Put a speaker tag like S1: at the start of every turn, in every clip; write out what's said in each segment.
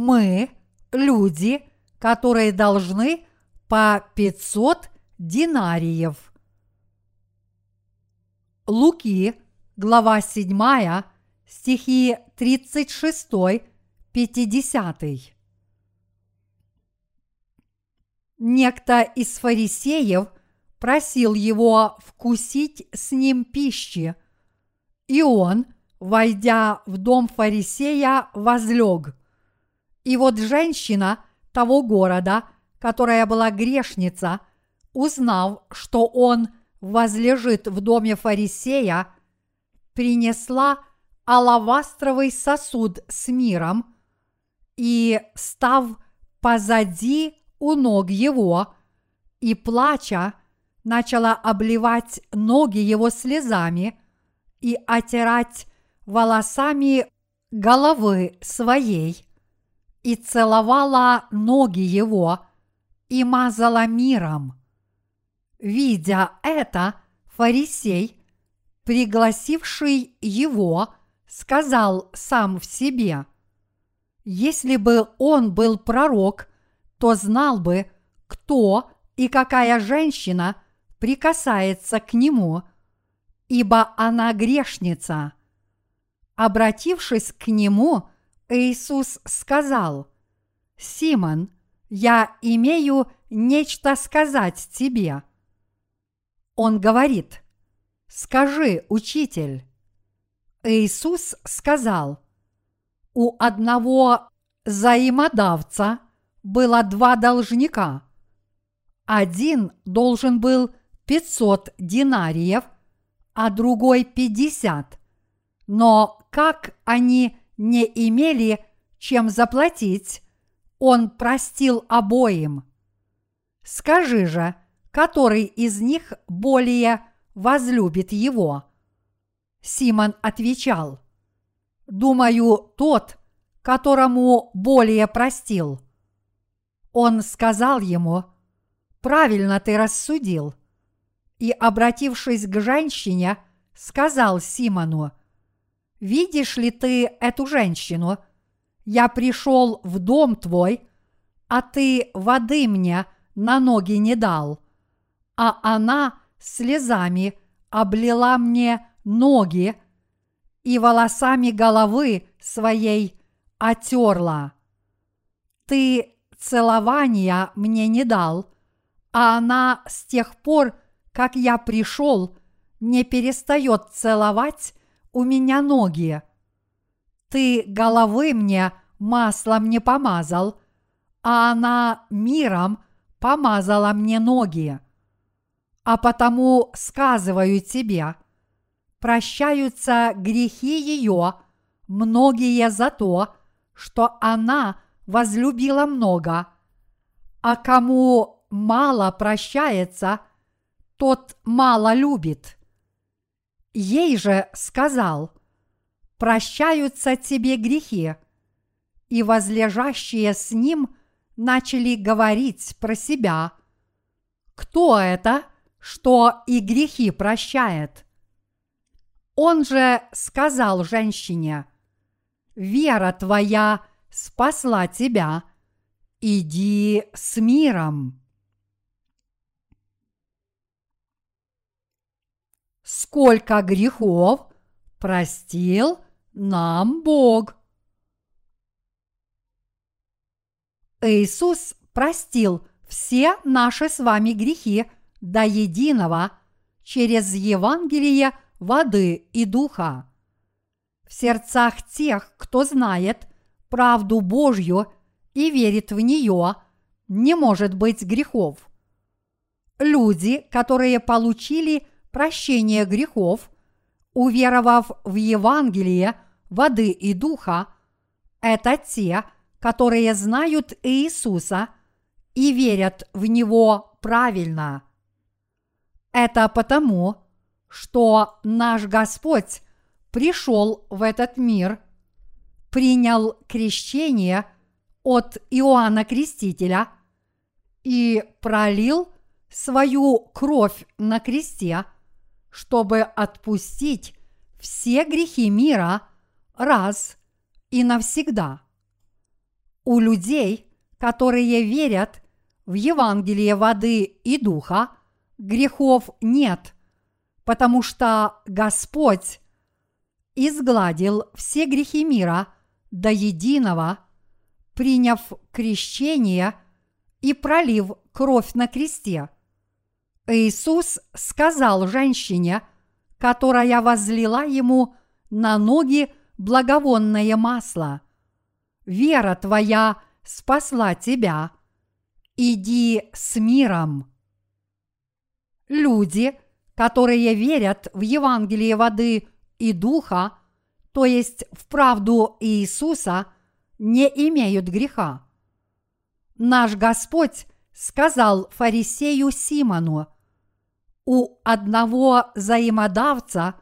S1: мы люди, которые должны по 500 динариев. Луки, глава 7, стихи 36-50. Некто из фарисеев просил его вкусить с ним пищи, и он, войдя в дом фарисея, возлег. И вот женщина того города, которая была грешница, узнав, что он возлежит в доме фарисея, принесла алавастровый сосуд с миром и, став позади у ног его и плача, начала обливать ноги его слезами и отирать волосами головы своей, и целовала ноги его, и мазала миром. Видя это, фарисей, пригласивший его, сказал сам в себе, если бы он был пророк, то знал бы, кто и какая женщина прикасается к нему, ибо она грешница. Обратившись к нему, Иисус сказал, «Симон, я имею нечто сказать тебе». Он говорит, «Скажи, учитель». Иисус сказал, «У одного взаимодавца – было два должника. Один должен был 500 динариев, а другой 50. Но как они не имели чем заплатить, он простил обоим. Скажи же, который из них более возлюбит его? Симон отвечал, думаю, тот, которому более простил. Он сказал ему, «Правильно ты рассудил». И, обратившись к женщине, сказал Симону, «Видишь ли ты эту женщину? Я пришел в дом твой, а ты воды мне на ноги не дал, а она слезами облила мне ноги и волосами головы своей отерла. Ты целования мне не дал, а она с тех пор, как я пришел, не перестает целовать у меня ноги. Ты головы мне маслом не помазал, а она миром помазала мне ноги. А потому сказываю тебе, прощаются грехи ее, многие за то, что она – возлюбила много, а кому мало прощается, тот мало любит. Ей же сказал, прощаются тебе грехи, и возлежащие с ним начали говорить про себя, кто это, что и грехи прощает. Он же сказал женщине, вера твоя спасла тебя, иди с миром. Сколько грехов простил нам Бог. Иисус простил все наши с вами грехи до единого через Евангелие воды и духа. В сердцах тех, кто знает правду Божью и верит в нее, не может быть грехов. Люди, которые получили прощение грехов, уверовав в Евангелие воды и духа, это те, которые знают Иисуса и верят в Него правильно. Это потому, что наш Господь пришел в этот мир – принял крещение от Иоанна Крестителя и пролил свою кровь на кресте, чтобы отпустить все грехи мира раз и навсегда. У людей, которые верят в Евангелие воды и духа, грехов нет, потому что Господь изгладил все грехи мира до единого, приняв крещение и пролив кровь на кресте. Иисус сказал женщине, которая возлила ему на ноги благовонное масло. Вера твоя спасла тебя. Иди с миром. Люди, которые верят в Евангелие воды и духа, то есть в правду Иисуса, не имеют греха. Наш Господь сказал фарисею Симону, у одного взаимодавца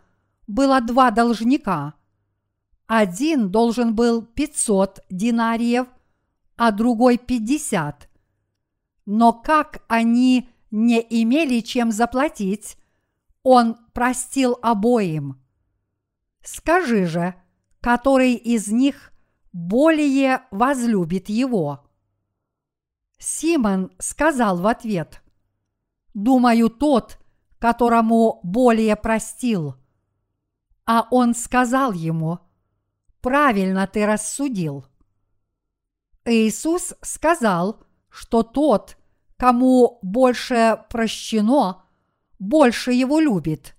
S1: было два должника. Один должен был 500 динариев, а другой 50. Но как они не имели чем заплатить, он простил обоим. Скажи же, который из них более возлюбит его? Симон сказал в ответ, «Думаю, тот, которому более простил». А он сказал ему, «Правильно ты рассудил». Иисус сказал, что тот, кому больше прощено, больше его любит.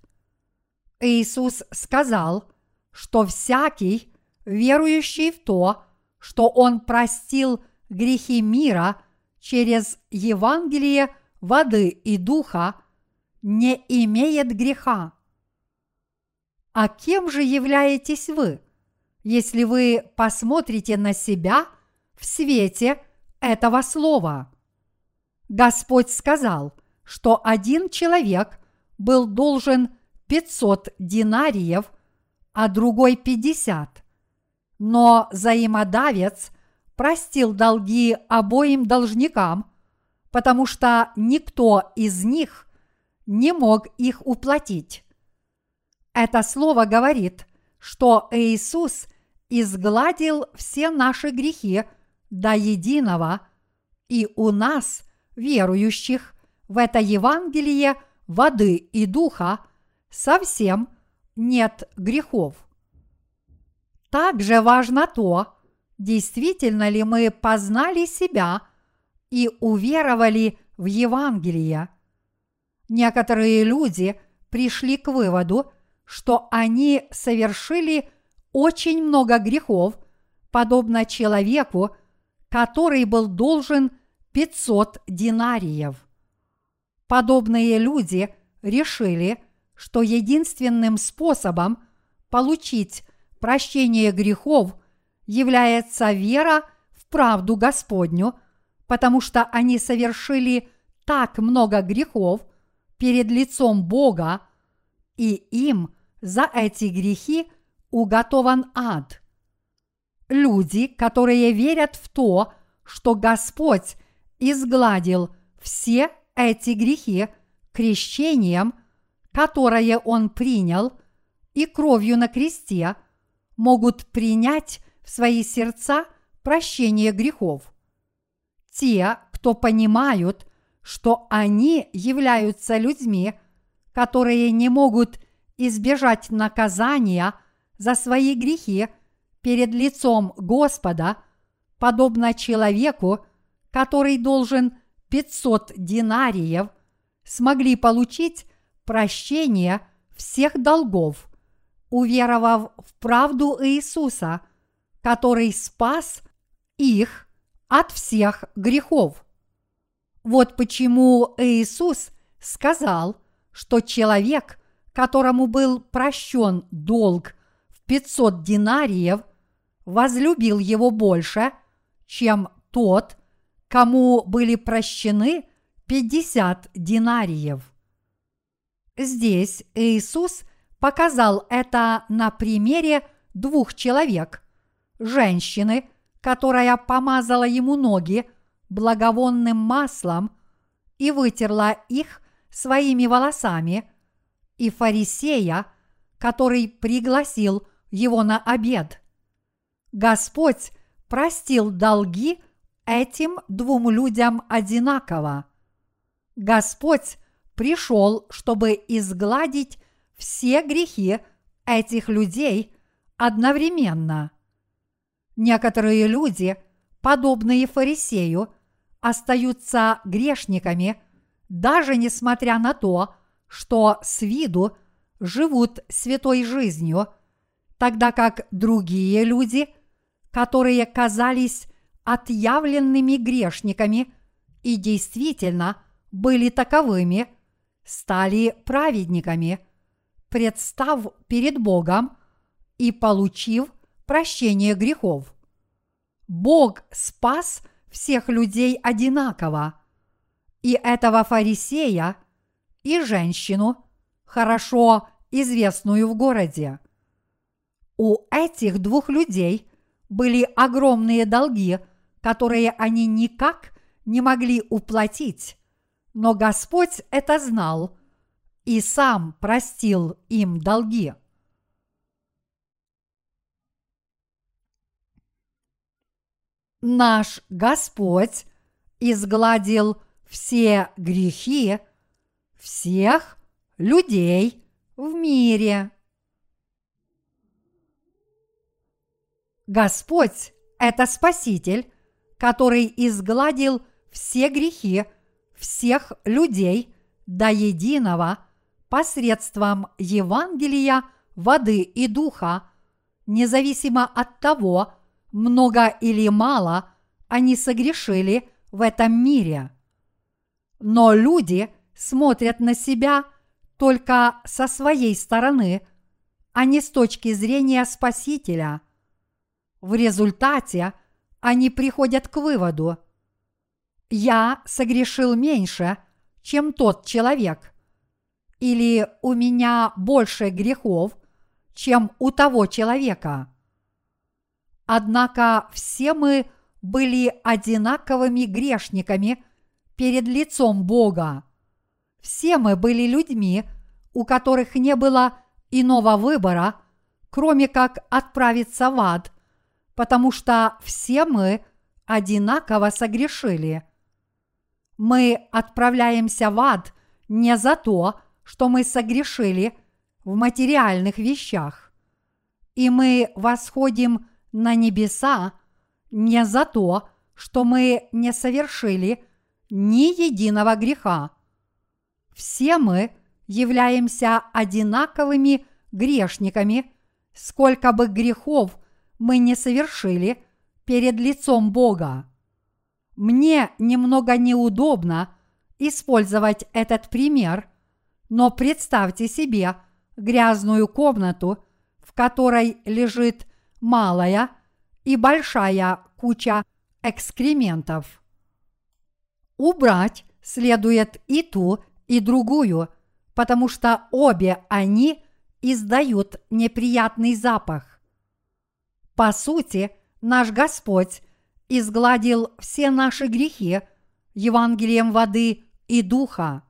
S1: Иисус сказал, что всякий, верующий в то, что Он простил грехи мира через Евангелие воды и духа, не имеет греха. А кем же являетесь вы, если вы посмотрите на себя в свете этого слова? Господь сказал, что один человек был должен 500 динариев, а другой 50. Но взаимодавец простил долги обоим должникам, потому что никто из них не мог их уплатить. Это слово говорит, что Иисус изгладил все наши грехи до единого, и у нас, верующих в это Евангелие воды и духа, совсем нет грехов. Также важно то, действительно ли мы познали себя и уверовали в Евангелие. Некоторые люди пришли к выводу, что они совершили очень много грехов, подобно человеку, который был должен 500 динариев. Подобные люди решили, что единственным способом получить прощение грехов является вера в правду Господню, потому что они совершили так много грехов перед лицом Бога, и им за эти грехи уготован ад. Люди, которые верят в то, что Господь изгладил все эти грехи крещением, которое Он принял, и кровью на кресте, могут принять в свои сердца прощение грехов. Те, кто понимают, что они являются людьми, которые не могут избежать наказания за свои грехи перед лицом Господа, подобно человеку, который должен 500 динариев, смогли получить прощение всех долгов, уверовав в правду Иисуса, который спас их от всех грехов. Вот почему Иисус сказал, что человек, которому был прощен долг в 500 динариев, возлюбил его больше, чем тот, кому были прощены 50 динариев. Здесь Иисус показал это на примере двух человек – женщины, которая помазала ему ноги благовонным маслом и вытерла их своими волосами, и фарисея, который пригласил его на обед. Господь простил долги этим двум людям одинаково. Господь пришел, чтобы изгладить все грехи этих людей одновременно. Некоторые люди, подобные фарисею, остаются грешниками, даже несмотря на то, что с виду живут святой жизнью, тогда как другие люди, которые казались отъявленными грешниками и действительно были таковыми, стали праведниками, представ перед Богом и получив прощение грехов. Бог спас всех людей одинаково, и этого фарисея, и женщину, хорошо известную в городе. У этих двух людей были огромные долги, которые они никак не могли уплатить, но Господь это знал и сам простил им долги. Наш Господь изгладил все грехи всех людей в мире. Господь – это Спаситель, который изгладил все грехи всех людей до единого посредством Евангелия, воды и духа, независимо от того, много или мало они согрешили в этом мире. Но люди смотрят на себя только со своей стороны, а не с точки зрения Спасителя. В результате они приходят к выводу – я согрешил меньше, чем тот человек, или у меня больше грехов, чем у того человека. Однако все мы были одинаковыми грешниками перед лицом Бога. Все мы были людьми, у которых не было иного выбора, кроме как отправиться в ад, потому что все мы одинаково согрешили – мы отправляемся в ад не за то, что мы согрешили в материальных вещах. И мы восходим на небеса не за то, что мы не совершили ни единого греха. Все мы являемся одинаковыми грешниками, сколько бы грехов мы не совершили перед лицом Бога. Мне немного неудобно использовать этот пример, но представьте себе грязную комнату, в которой лежит малая и большая куча экскрементов. Убрать следует и ту, и другую, потому что обе они издают неприятный запах. По сути, наш Господь изгладил все наши грехи Евангелием воды и духа.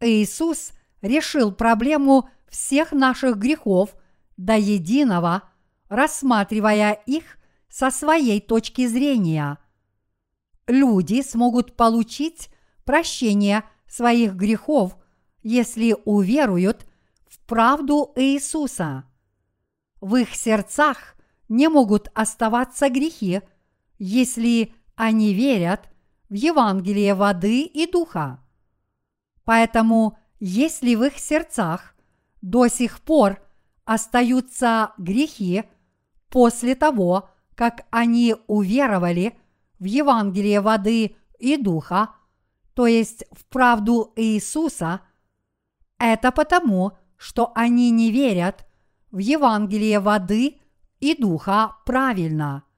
S1: Иисус решил проблему всех наших грехов до единого, рассматривая их со своей точки зрения. Люди смогут получить прощение своих грехов, если уверуют в правду Иисуса. В их сердцах не могут оставаться грехи, если они верят в Евангелие воды и духа. Поэтому, если в их сердцах до сих пор остаются грехи после того, как они уверовали в Евангелие воды и духа, то есть в правду Иисуса, это потому, что они не верят в Евангелие воды и духа правильно –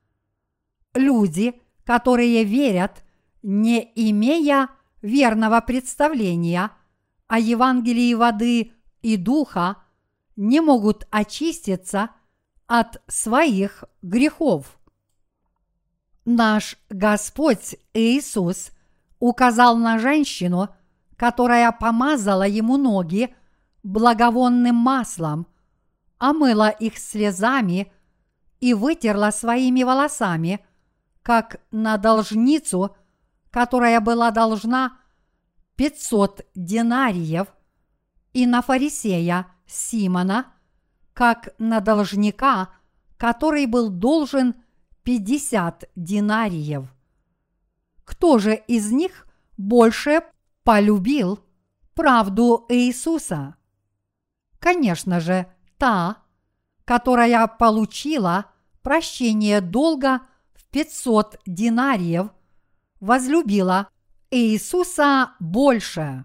S1: люди, которые верят, не имея верного представления о Евангелии воды и духа, не могут очиститься от своих грехов. Наш Господь Иисус указал на женщину, которая помазала ему ноги благовонным маслом, омыла их слезами и вытерла своими волосами, как на должницу, которая была должна 500 динариев, и на фарисея Симона, как на должника, который был должен 50 динариев. Кто же из них больше полюбил правду Иисуса? Конечно же, та, которая получила прощение долга в 500 динариев, возлюбила Иисуса больше.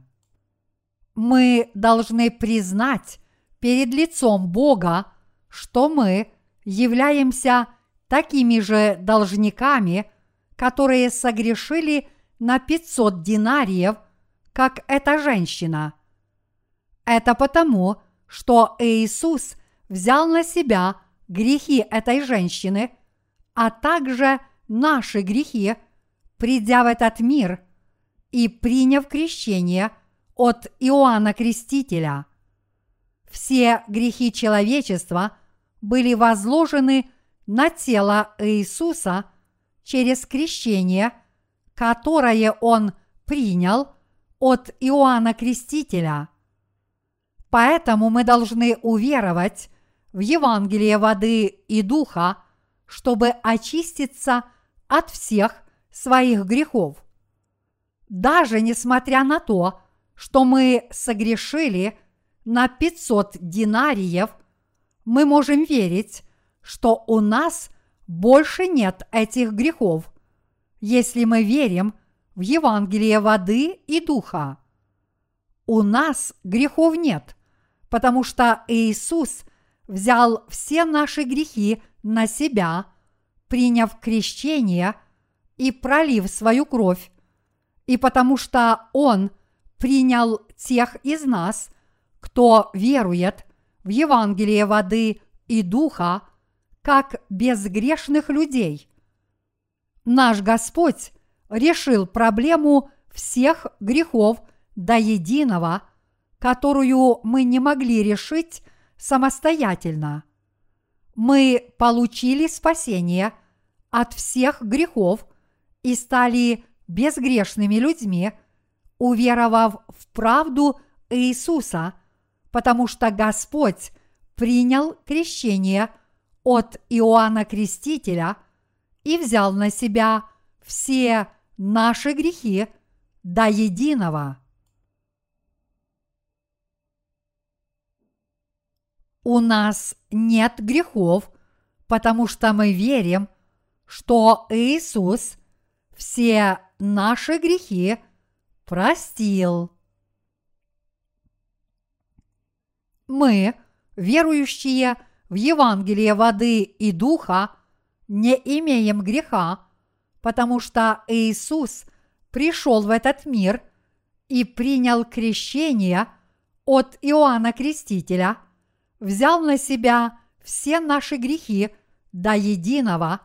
S1: Мы должны признать перед лицом Бога, что мы являемся такими же должниками, которые согрешили на 500 динариев, как эта женщина. Это потому, что Иисус взял на себя грехи этой женщины, а также наши грехи, придя в этот мир и приняв крещение от Иоанна Крестителя. Все грехи человечества были возложены на тело Иисуса через крещение, которое Он принял от Иоанна Крестителя. Поэтому мы должны уверовать в Евангелие воды и духа, чтобы очиститься от всех своих грехов. Даже несмотря на то, что мы согрешили на 500 динариев, мы можем верить, что у нас больше нет этих грехов, если мы верим в Евангелие воды и духа. У нас грехов нет, потому что Иисус взял все наши грехи на себя, приняв крещение и пролив свою кровь, и потому что Он принял тех из нас, кто верует в Евангелие воды и духа, как безгрешных людей. Наш Господь решил проблему всех грехов до единого, которую мы не могли решить самостоятельно. Мы получили спасение от всех грехов и стали безгрешными людьми, уверовав в правду Иисуса, потому что Господь принял крещение от Иоанна Крестителя и взял на себя все наши грехи до единого. у нас нет грехов, потому что мы верим, что Иисус все наши грехи простил. Мы, верующие в Евангелие воды и духа, не имеем греха, потому что Иисус пришел в этот мир и принял крещение от Иоанна Крестителя – взял на себя все наши грехи до единого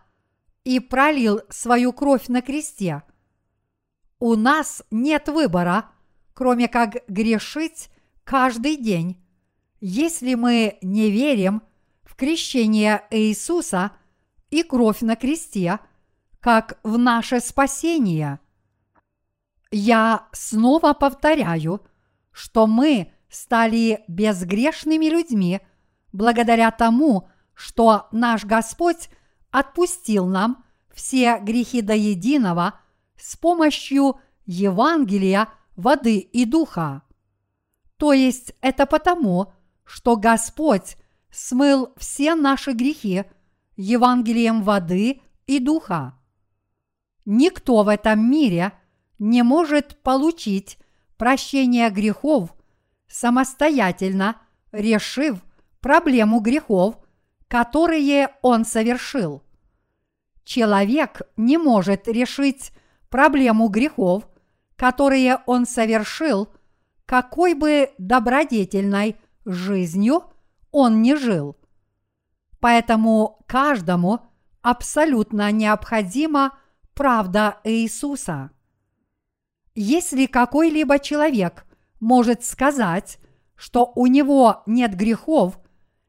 S1: и пролил свою кровь на кресте. У нас нет выбора, кроме как грешить каждый день, если мы не верим в крещение Иисуса и кровь на кресте, как в наше спасение. Я снова повторяю, что мы стали безгрешными людьми благодаря тому, что наш Господь отпустил нам все грехи до единого с помощью Евангелия, воды и духа. То есть это потому, что Господь смыл все наши грехи Евангелием воды и духа. Никто в этом мире не может получить прощение грехов самостоятельно решив проблему грехов, которые он совершил. Человек не может решить проблему грехов, которые он совершил, какой бы добродетельной жизнью он не жил. Поэтому каждому абсолютно необходима правда Иисуса. Если какой-либо человек может сказать, что у него нет грехов,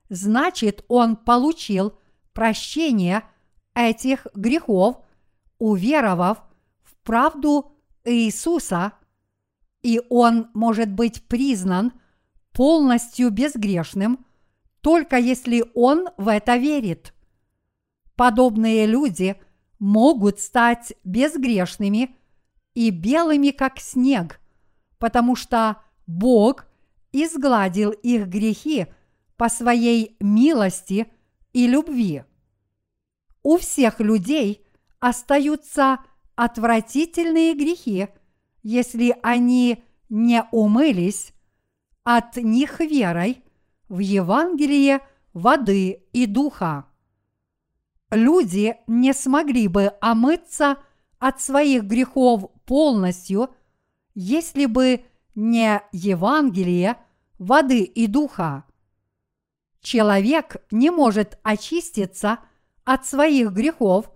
S1: значит он получил прощение этих грехов, уверовав в правду Иисуса, и он может быть признан полностью безгрешным, только если он в это верит. Подобные люди могут стать безгрешными и белыми, как снег, потому что Бог изгладил их грехи по своей милости и любви. У всех людей остаются отвратительные грехи, если они не умылись от них верой в Евангелие воды и духа. Люди не смогли бы омыться от своих грехов полностью, если бы не Евангелие воды и духа. Человек не может очиститься от своих грехов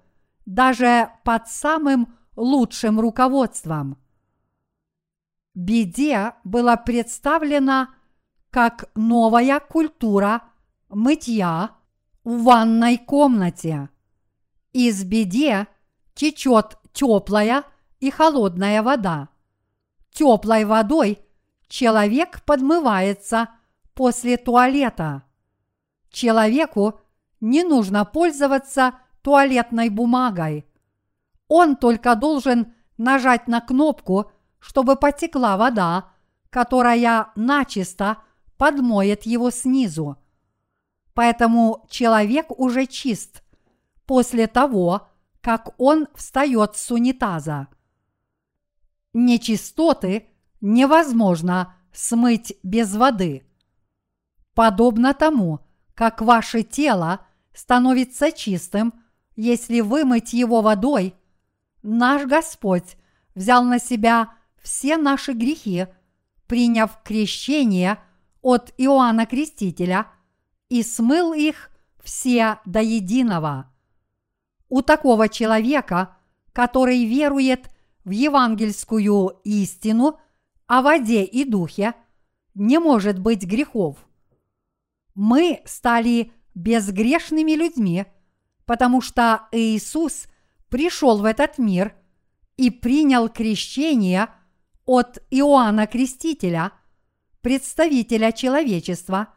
S1: даже под самым лучшим руководством. Беде была представлена как новая культура мытья в ванной комнате. Из беде течет теплая и холодная вода. Теплой водой человек подмывается после туалета. Человеку не нужно пользоваться туалетной бумагой. Он только должен нажать на кнопку, чтобы потекла вода, которая начисто подмоет его снизу. Поэтому человек уже чист после того, как он встает с унитаза. Нечистоты невозможно смыть без воды. Подобно тому, как ваше тело становится чистым, если вымыть его водой, наш Господь взял на себя все наши грехи, приняв крещение от Иоанна Крестителя и смыл их все до единого. У такого человека, который верует в евангельскую истину о воде и духе, не может быть грехов – мы стали безгрешными людьми, потому что Иисус пришел в этот мир и принял крещение от Иоанна Крестителя, представителя человечества,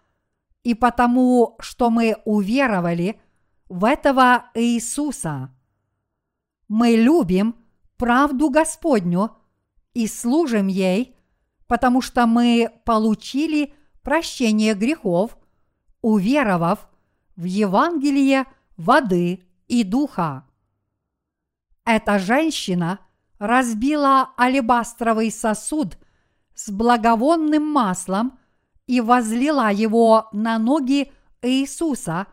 S1: и потому, что мы уверовали в этого Иисуса. Мы любим правду Господню и служим ей, потому что мы получили прощение грехов – уверовав в Евангелие воды и духа. Эта женщина разбила алебастровый сосуд с благовонным маслом и возлила его на ноги Иисуса,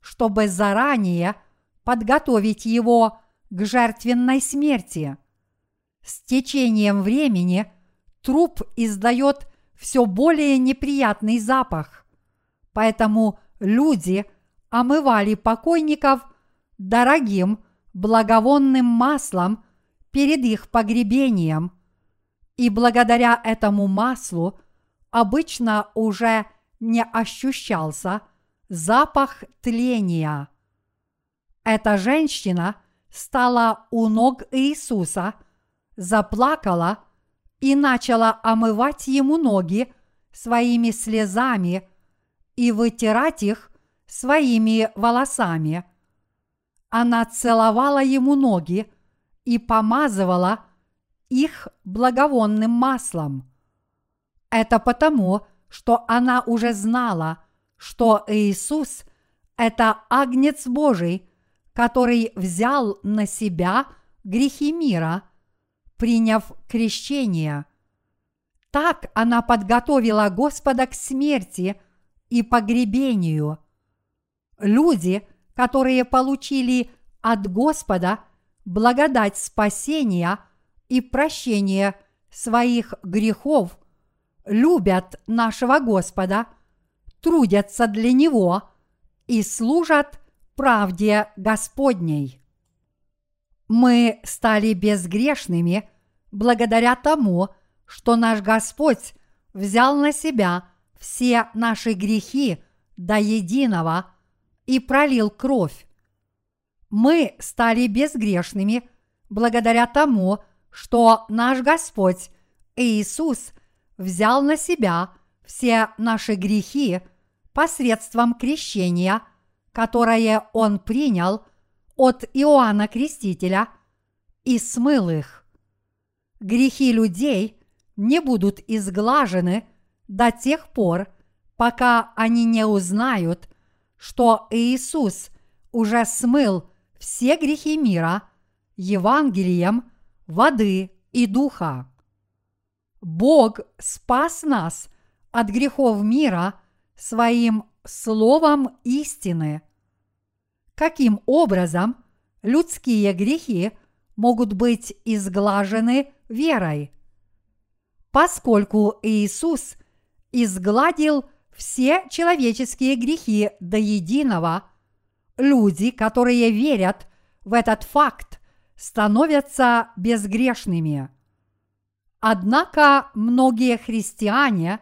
S1: чтобы заранее подготовить его к жертвенной смерти. С течением времени труп издает все более неприятный запах. Поэтому люди омывали покойников дорогим благовонным маслом перед их погребением. И благодаря этому маслу обычно уже не ощущался запах тления. Эта женщина стала у ног Иисуса, заплакала и начала омывать ему ноги своими слезами – и вытирать их своими волосами. Она целовала ему ноги и помазывала их благовонным маслом. Это потому, что она уже знала, что Иисус – это Агнец Божий, который взял на себя грехи мира, приняв крещение. Так она подготовила Господа к смерти – и погребению. Люди, которые получили от Господа благодать спасения и прощения своих грехов, любят нашего Господа, трудятся для Него и служат правде Господней. Мы стали безгрешными благодаря тому, что наш Господь взял на себя – все наши грехи до единого и пролил кровь, Мы стали безгрешными благодаря тому, что наш Господь Иисус взял на себя все наши грехи посредством крещения, которое Он принял от Иоанна Крестителя и смыл их. Грехи людей не будут изглажены до тех пор, пока они не узнают, что Иисус уже смыл все грехи мира Евангелием воды и духа. Бог спас нас от грехов мира своим словом истины. Каким образом людские грехи могут быть изглажены верой? Поскольку Иисус изгладил все человеческие грехи до единого, люди, которые верят в этот факт, становятся безгрешными. Однако многие христиане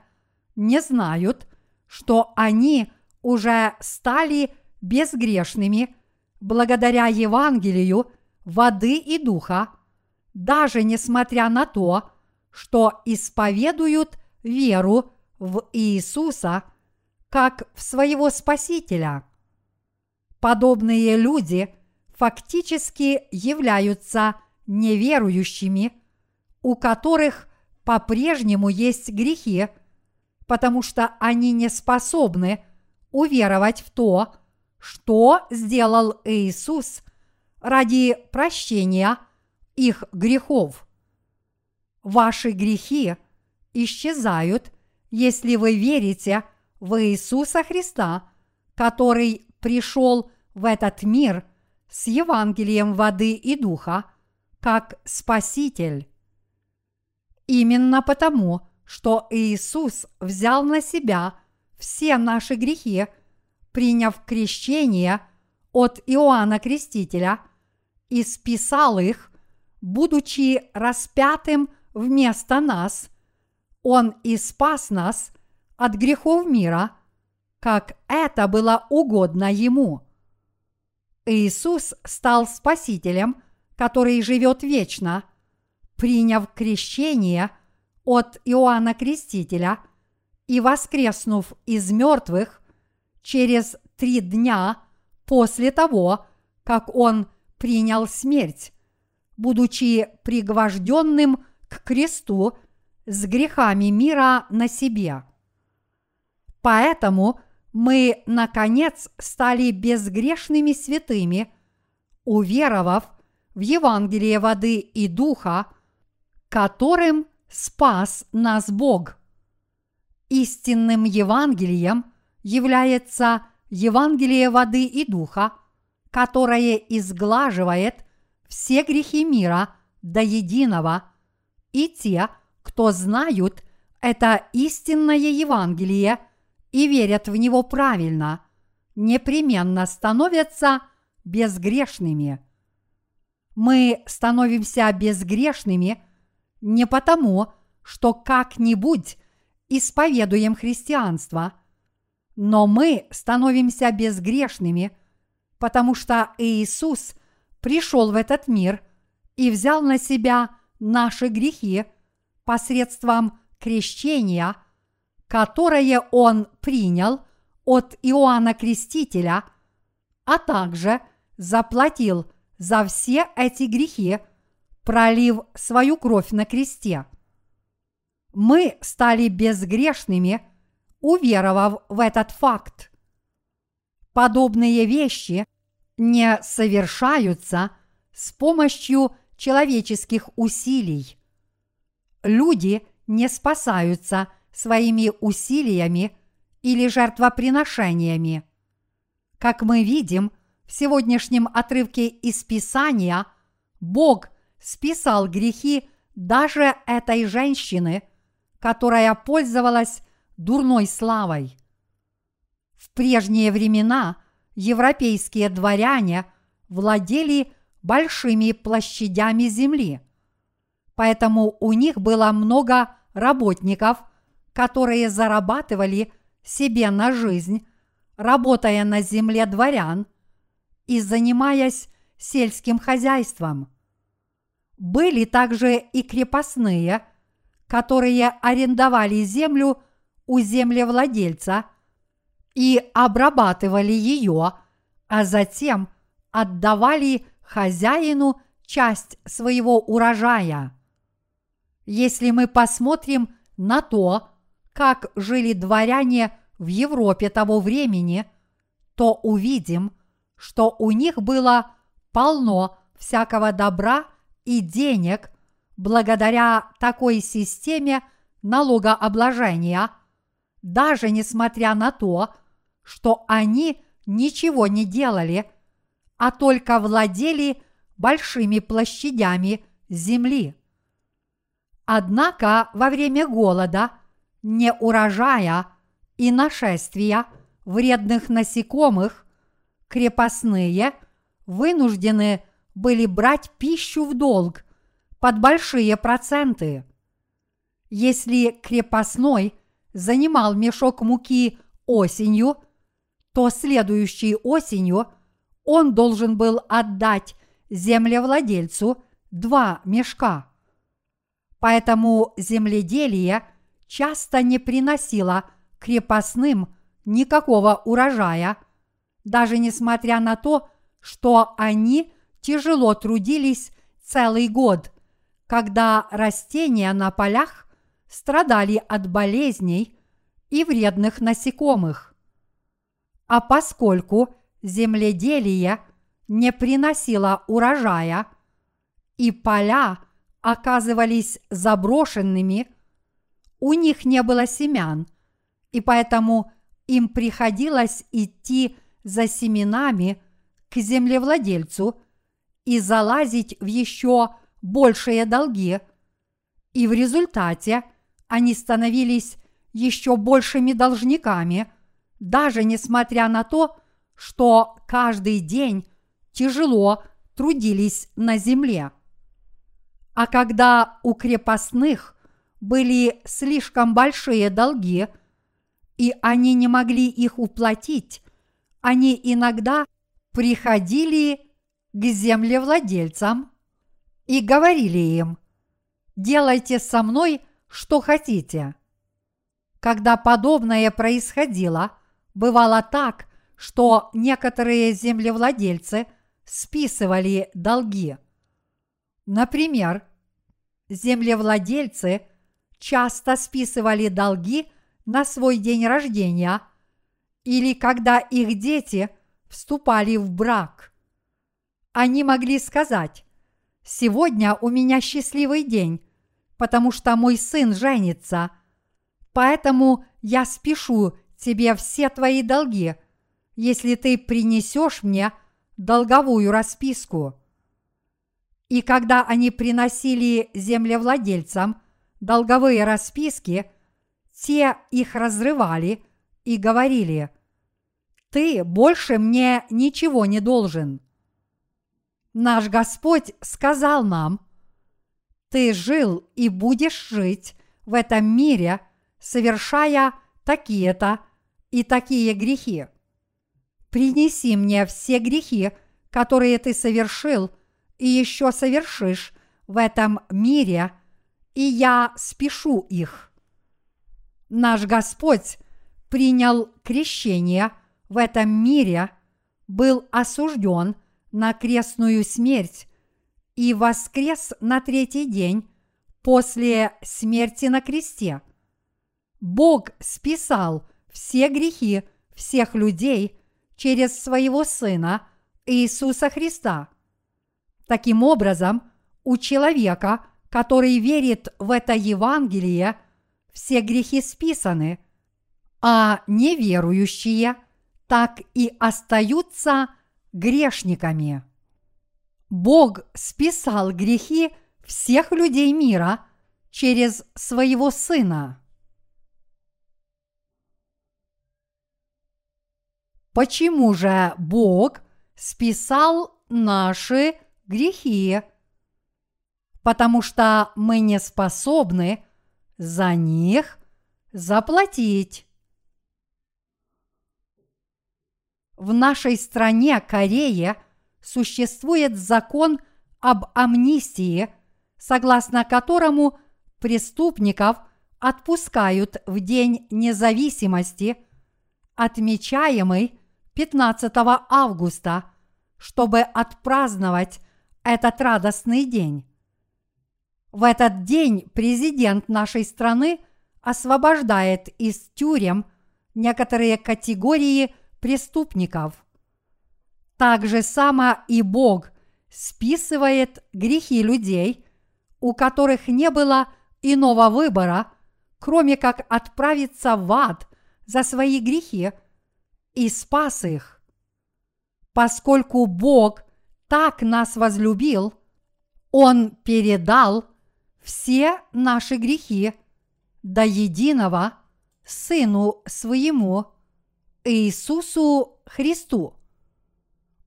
S1: не знают, что они уже стали безгрешными благодаря Евангелию воды и духа, даже несмотря на то, что исповедуют веру в Иисуса как в своего Спасителя. Подобные люди фактически являются неверующими, у которых по-прежнему есть грехи, потому что они не способны уверовать в то, что сделал Иисус ради прощения их грехов. Ваши грехи исчезают, если вы верите в Иисуса Христа, который пришел в этот мир с Евангелием воды и духа, как Спаситель. Именно потому, что Иисус взял на себя все наши грехи, приняв крещение от Иоанна Крестителя и списал их, будучи распятым вместо нас, Он и спас нас от грехов мира, как это было угодно Ему. Иисус стал Спасителем, который живет вечно, приняв крещение от Иоанна Крестителя и воскреснув из мертвых через три дня после того, как Он принял смерть, будучи пригвожденным к кресту с грехами мира на себе. Поэтому мы, наконец, стали безгрешными святыми, уверовав в Евангелие воды и духа, которым спас нас Бог. Истинным Евангелием является Евангелие воды и духа, которое изглаживает все грехи мира до единого, и те, кто знают это истинное Евангелие и верят в него правильно, непременно становятся безгрешными. Мы становимся безгрешными не потому, что как-нибудь исповедуем христианство, но мы становимся безгрешными, потому что Иисус пришел в этот мир и взял на себя наши грехи посредством крещения, которое Он принял от Иоанна Крестителя, а также заплатил за все эти грехи, пролив свою кровь на кресте. Мы стали безгрешными, уверовав в этот факт. Подобные вещи не совершаются с помощью человеческих усилий. Люди не спасаются своими усилиями или жертвоприношениями. Как мы видим в сегодняшнем отрывке из Писания, Бог списал грехи даже этой женщины, которая пользовалась дурной славой. В прежние времена европейские дворяне владели большими площадями земли, поэтому у них было много работников, которые зарабатывали себе на жизнь, работая на земле дворян и занимаясь сельским хозяйством. Были также и крепостные, которые арендовали землю у землевладельца и обрабатывали ее, а затем отдавали хозяину часть своего урожая. Если мы посмотрим на то, как жили дворяне в Европе того времени, то увидим, что у них было полно всякого добра и денег благодаря такой системе налогообложения, даже несмотря на то, что они ничего не делали, а только владели большими площадями земли. Однако во время голода, неурожая и нашествия вредных насекомых крепостные вынуждены были брать пищу в долг под большие проценты. Если крепостной занимал мешок муки осенью, то следующей осенью он должен был отдать землевладельцу два мешка. Поэтому земледелие часто не приносило крепостным никакого урожая, даже несмотря на то, что они тяжело трудились целый год, когда растения на полях страдали от болезней и вредных насекомых. А поскольку земледелие не приносило урожая, и поля оказывались заброшенными, у них не было семян, и поэтому им приходилось идти за семенами к землевладельцу и залазить в еще большие долги, и в результате они становились еще большими должниками, даже несмотря на то, что каждый день тяжело трудились на земле. А когда у крепостных были слишком большие долги, и они не могли их уплатить, они иногда приходили к землевладельцам и говорили им, делайте со мной, что хотите. Когда подобное происходило, бывало так, что некоторые землевладельцы списывали долги. Например, землевладельцы часто списывали долги на свой день рождения или когда их дети вступали в брак. Они могли сказать, «Сегодня у меня счастливый день, потому что мой сын женится, поэтому я спешу тебе все твои долги, если ты принесешь мне долговую расписку». И когда они приносили землевладельцам долговые расписки, те их разрывали и говорили, «Ты больше мне ничего не должен». Наш Господь сказал нам, «Ты жил и будешь жить в этом мире, совершая такие-то и такие грехи. Принеси мне все грехи, которые ты совершил – и еще совершишь в этом мире, и я спешу их. Наш Господь принял крещение в этом мире, был осужден на крестную смерть и воскрес на третий день после смерти на кресте. Бог списал все грехи всех людей через своего Сына Иисуса Христа – Таким образом, у человека, который верит в это Евангелие, все грехи списаны, а неверующие так и остаются грешниками. Бог списал грехи всех людей мира через своего Сына. Почему же Бог списал наши грехи, потому что мы не способны за них заплатить. В нашей стране Корее существует закон об амнистии, согласно которому преступников отпускают в День независимости, отмечаемый 15 августа, чтобы отпраздновать этот радостный день. В этот день президент нашей страны освобождает из тюрем некоторые категории преступников. Так же само и Бог списывает грехи людей, у которых не было иного выбора, кроме как отправиться в ад за свои грехи, и спас их. Поскольку Бог так нас возлюбил, Он передал все наши грехи до единого Сыну Своему, Иисусу Христу.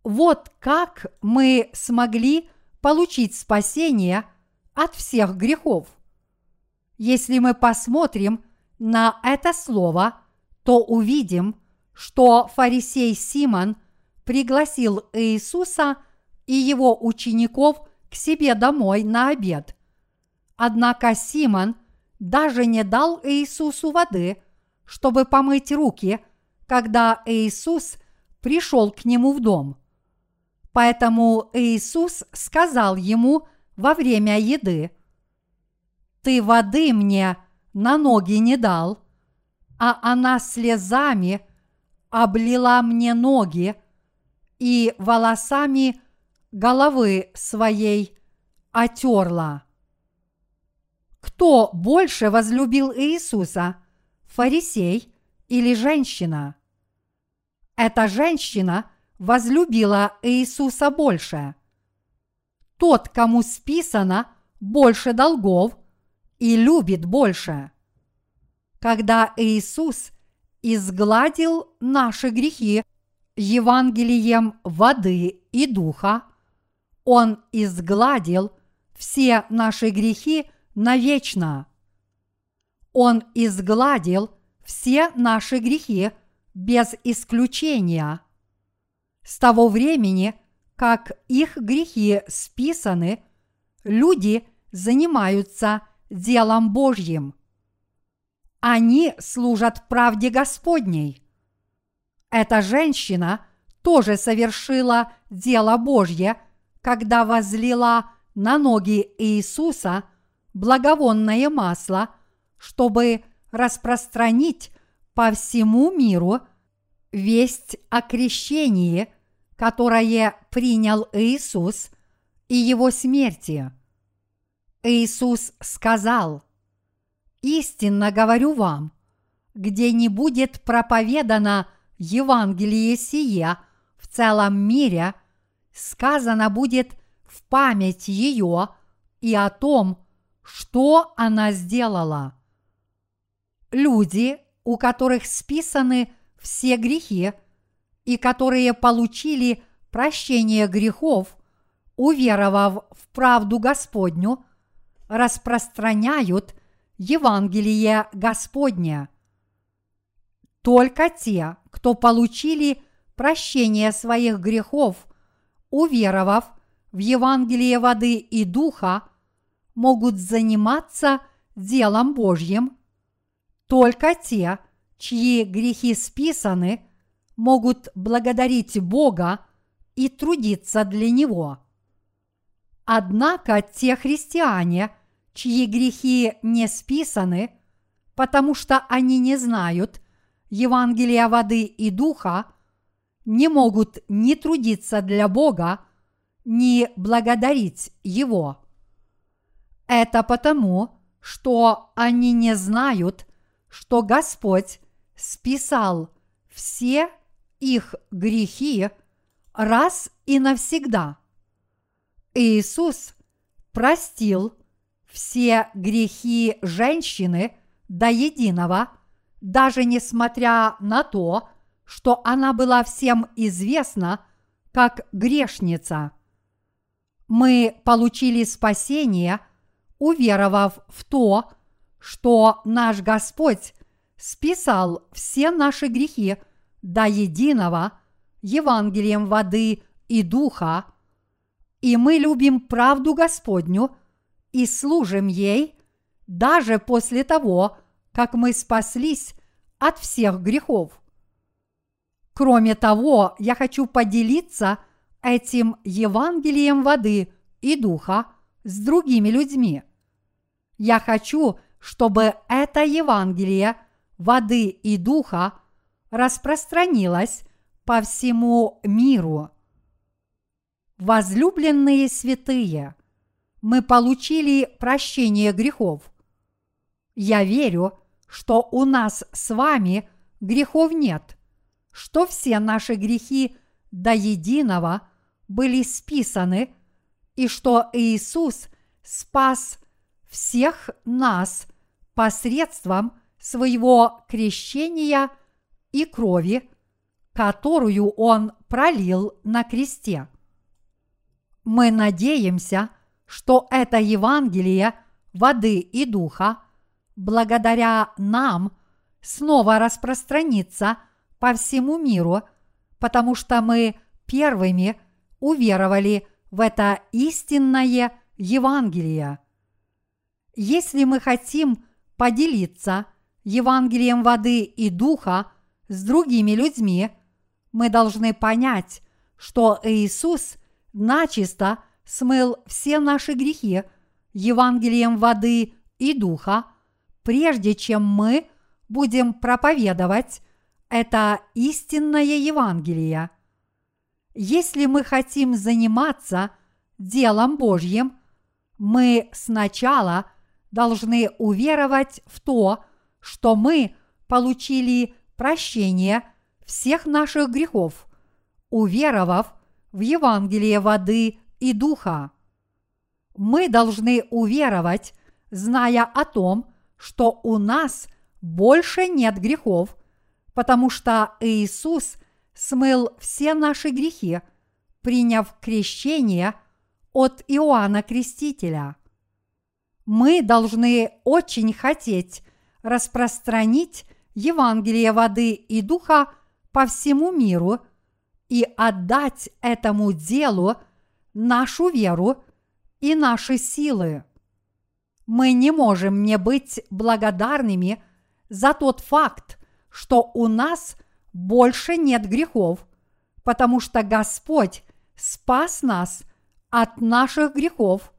S1: Вот как мы смогли получить спасение от всех грехов. Если мы посмотрим на это слово, то увидим, что фарисей Симон пригласил Иисуса и его учеников к себе домой на обед. Однако Симон даже не дал Иисусу воды, чтобы помыть руки, когда Иисус пришел к нему в дом. Поэтому Иисус сказал ему во время еды, «Ты воды мне на ноги не дал, а она слезами облила мне ноги и волосами головы своей отерла». Кто больше возлюбил Иисуса, фарисей или женщина? Эта женщина возлюбила Иисуса больше. Тот, кому списано больше долгов и любит больше. Когда Иисус изгладил наши грехи Евангелием воды и духа, Он изгладил все наши грехи навечно. Он изгладил все наши грехи без исключения. С того времени, как их грехи списаны, люди занимаются делом Божьим. Они служат правде Господней. Эта женщина тоже совершила дело Божье, когда возлила на ноги Иисуса – благовонное масло, чтобы распространить по всему миру весть о крещении, которое принял Иисус и его смерти. Иисус сказал, «Истинно говорю вам, где не будет проповедано Евангелие сие в целом мире, сказано будет в память ее и о том, что она сделала? Люди, у которых списаны все грехи и которые получили прощение грехов, уверовав в правду Господню, распространяют Евангелие Господне. Только те, кто получили прощение своих грехов, уверовав в Евангелие воды и духа – могут заниматься делом Божьим, только те, чьи грехи списаны, могут благодарить Бога и трудиться для Него. Однако те христиане, чьи грехи не списаны, потому что они не знают Евангелия воды и духа, не могут ни трудиться для Бога, ни благодарить Его. Это потому, что они не знают, что Господь списал все их грехи раз и навсегда. Иисус простил все грехи женщины до единого, даже несмотря на то, что она была всем известна как грешница. Мы получили спасение – уверовав в то, что наш Господь списал все наши грехи до единого Евангелием воды и духа, и мы любим правду Господню и служим ей даже после того, как мы спаслись от всех грехов. Кроме того, я хочу поделиться этим Евангелием воды и духа с другими людьми. Я хочу, чтобы это Евангелие воды и духа распространилось по всему миру. Возлюбленные святые, мы получили прощение грехов. Я верю, что у нас с вами грехов нет, что все наши грехи до единого были списаны и что Иисус спас всех нас посредством своего крещения и крови, которую Он пролил на кресте. Мы надеемся, что это Евангелие воды и духа, благодаря нам, снова распространится по всему миру, потому что мы первыми уверовали в это истинное Евангелие. Если мы хотим поделиться Евангелием воды и духа с другими людьми, мы должны понять, что Иисус начисто смыл все наши грехи Евангелием воды и духа, прежде чем мы будем проповедовать это истинное Евангелие. Если мы хотим заниматься делом Божьим, мы сначала должны уверовать в то, что мы получили прощение всех наших грехов, уверовав в Евангелие воды и духа. Мы должны уверовать, зная о том, что у нас больше нет грехов, потому что Иисус смыл все наши грехи, приняв крещение от Иоанна Крестителя – мы должны очень хотеть распространить Евангелие воды и духа по всему миру и отдать этому делу нашу веру и наши силы. Мы не можем не быть благодарными за тот факт, что у нас больше нет грехов, потому что Господь спас нас от наших грехов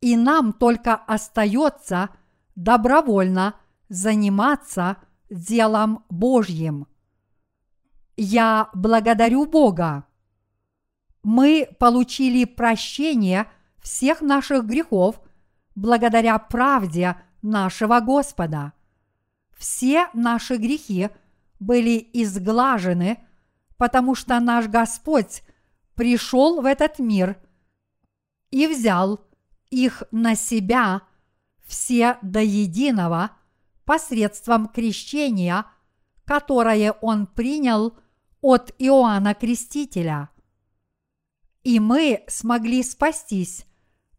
S1: и нам только остается добровольно заниматься делом Божьим. Я благодарю Бога. Мы получили прощение всех наших грехов благодаря правде нашего Господа. Все наши грехи были изглажены, потому что наш Господь пришел в этот мир и взял их на себя все до единого посредством крещения, которое он принял от Иоанна Крестителя. И мы смогли спастись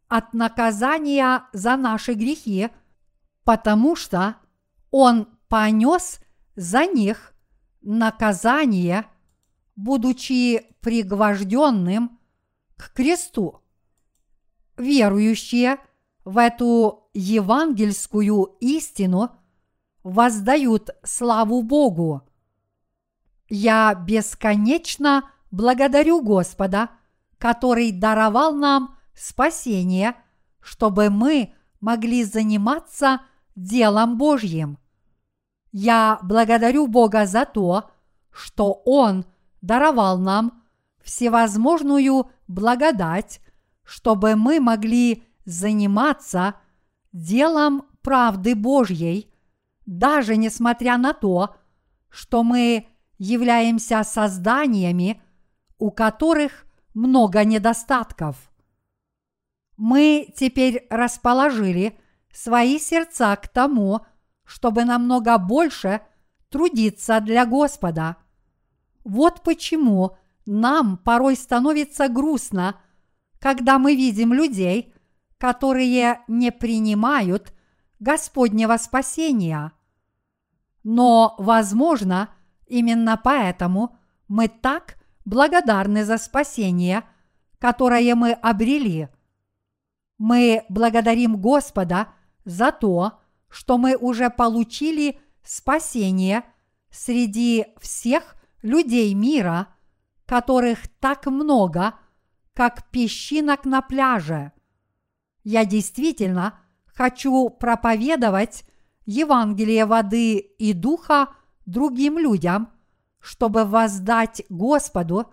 S1: от наказания за наши грехи, потому что он понес за них наказание, будучи пригвожденным к кресту верующие в эту евангельскую истину воздают славу Богу. Я бесконечно благодарю Господа, который даровал нам спасение, чтобы мы могли заниматься делом Божьим. Я благодарю Бога за то, что Он даровал нам всевозможную благодать чтобы мы могли заниматься делом правды Божьей, даже несмотря на то, что мы являемся созданиями, у которых много недостатков. Мы теперь расположили свои сердца к тому, чтобы намного больше трудиться для Господа. Вот почему нам порой становится грустно – когда мы видим людей, которые не принимают Господнего спасения. Но, возможно, именно поэтому мы так благодарны за спасение, которое мы обрели. Мы благодарим Господа за то, что мы уже получили спасение среди всех людей мира, которых так много, как песчинок на пляже. Я действительно хочу проповедовать Евангелие воды и духа другим людям, чтобы воздать Господу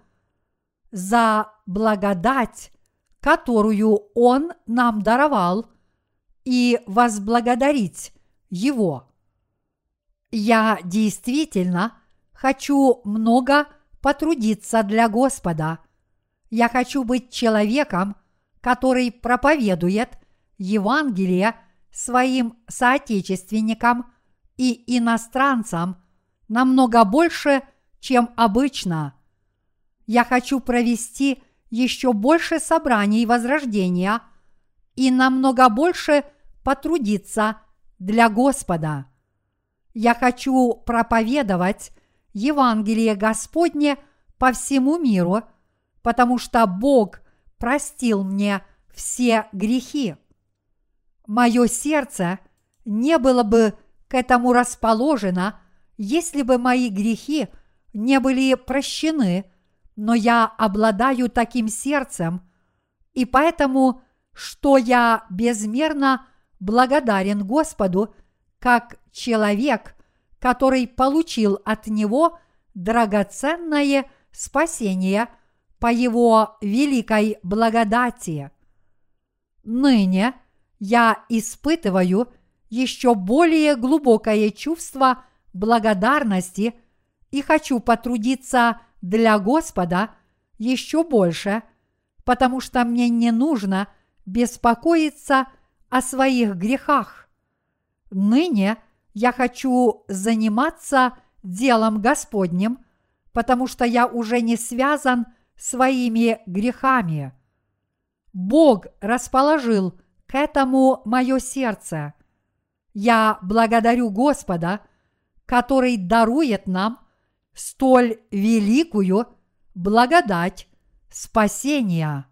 S1: за благодать, которую Он нам даровал, и возблагодарить Его. Я действительно хочу много потрудиться для Господа. Я хочу быть человеком, который проповедует Евангелие своим соотечественникам и иностранцам намного больше, чем обычно. Я хочу провести еще больше собраний возрождения и намного больше потрудиться для Господа. Я хочу проповедовать Евангелие Господне по всему миру, потому что Бог простил мне все грехи мое сердце не было бы к этому расположено, если бы мои грехи не были прощены, но я обладаю таким сердцем, и поэтому, что я безмерно благодарен Господу, как человек, который получил от Него драгоценное спасение по Его великой благодати. Ныне – я испытываю еще более глубокое чувство благодарности и хочу потрудиться для Господа еще больше, потому что мне не нужно беспокоиться о своих грехах. Ныне я хочу заниматься делом Господним, потому что я уже не связан своими грехами. Бог расположил к этому мое сердце. Я благодарю Господа, который дарует нам столь великую благодать спасения.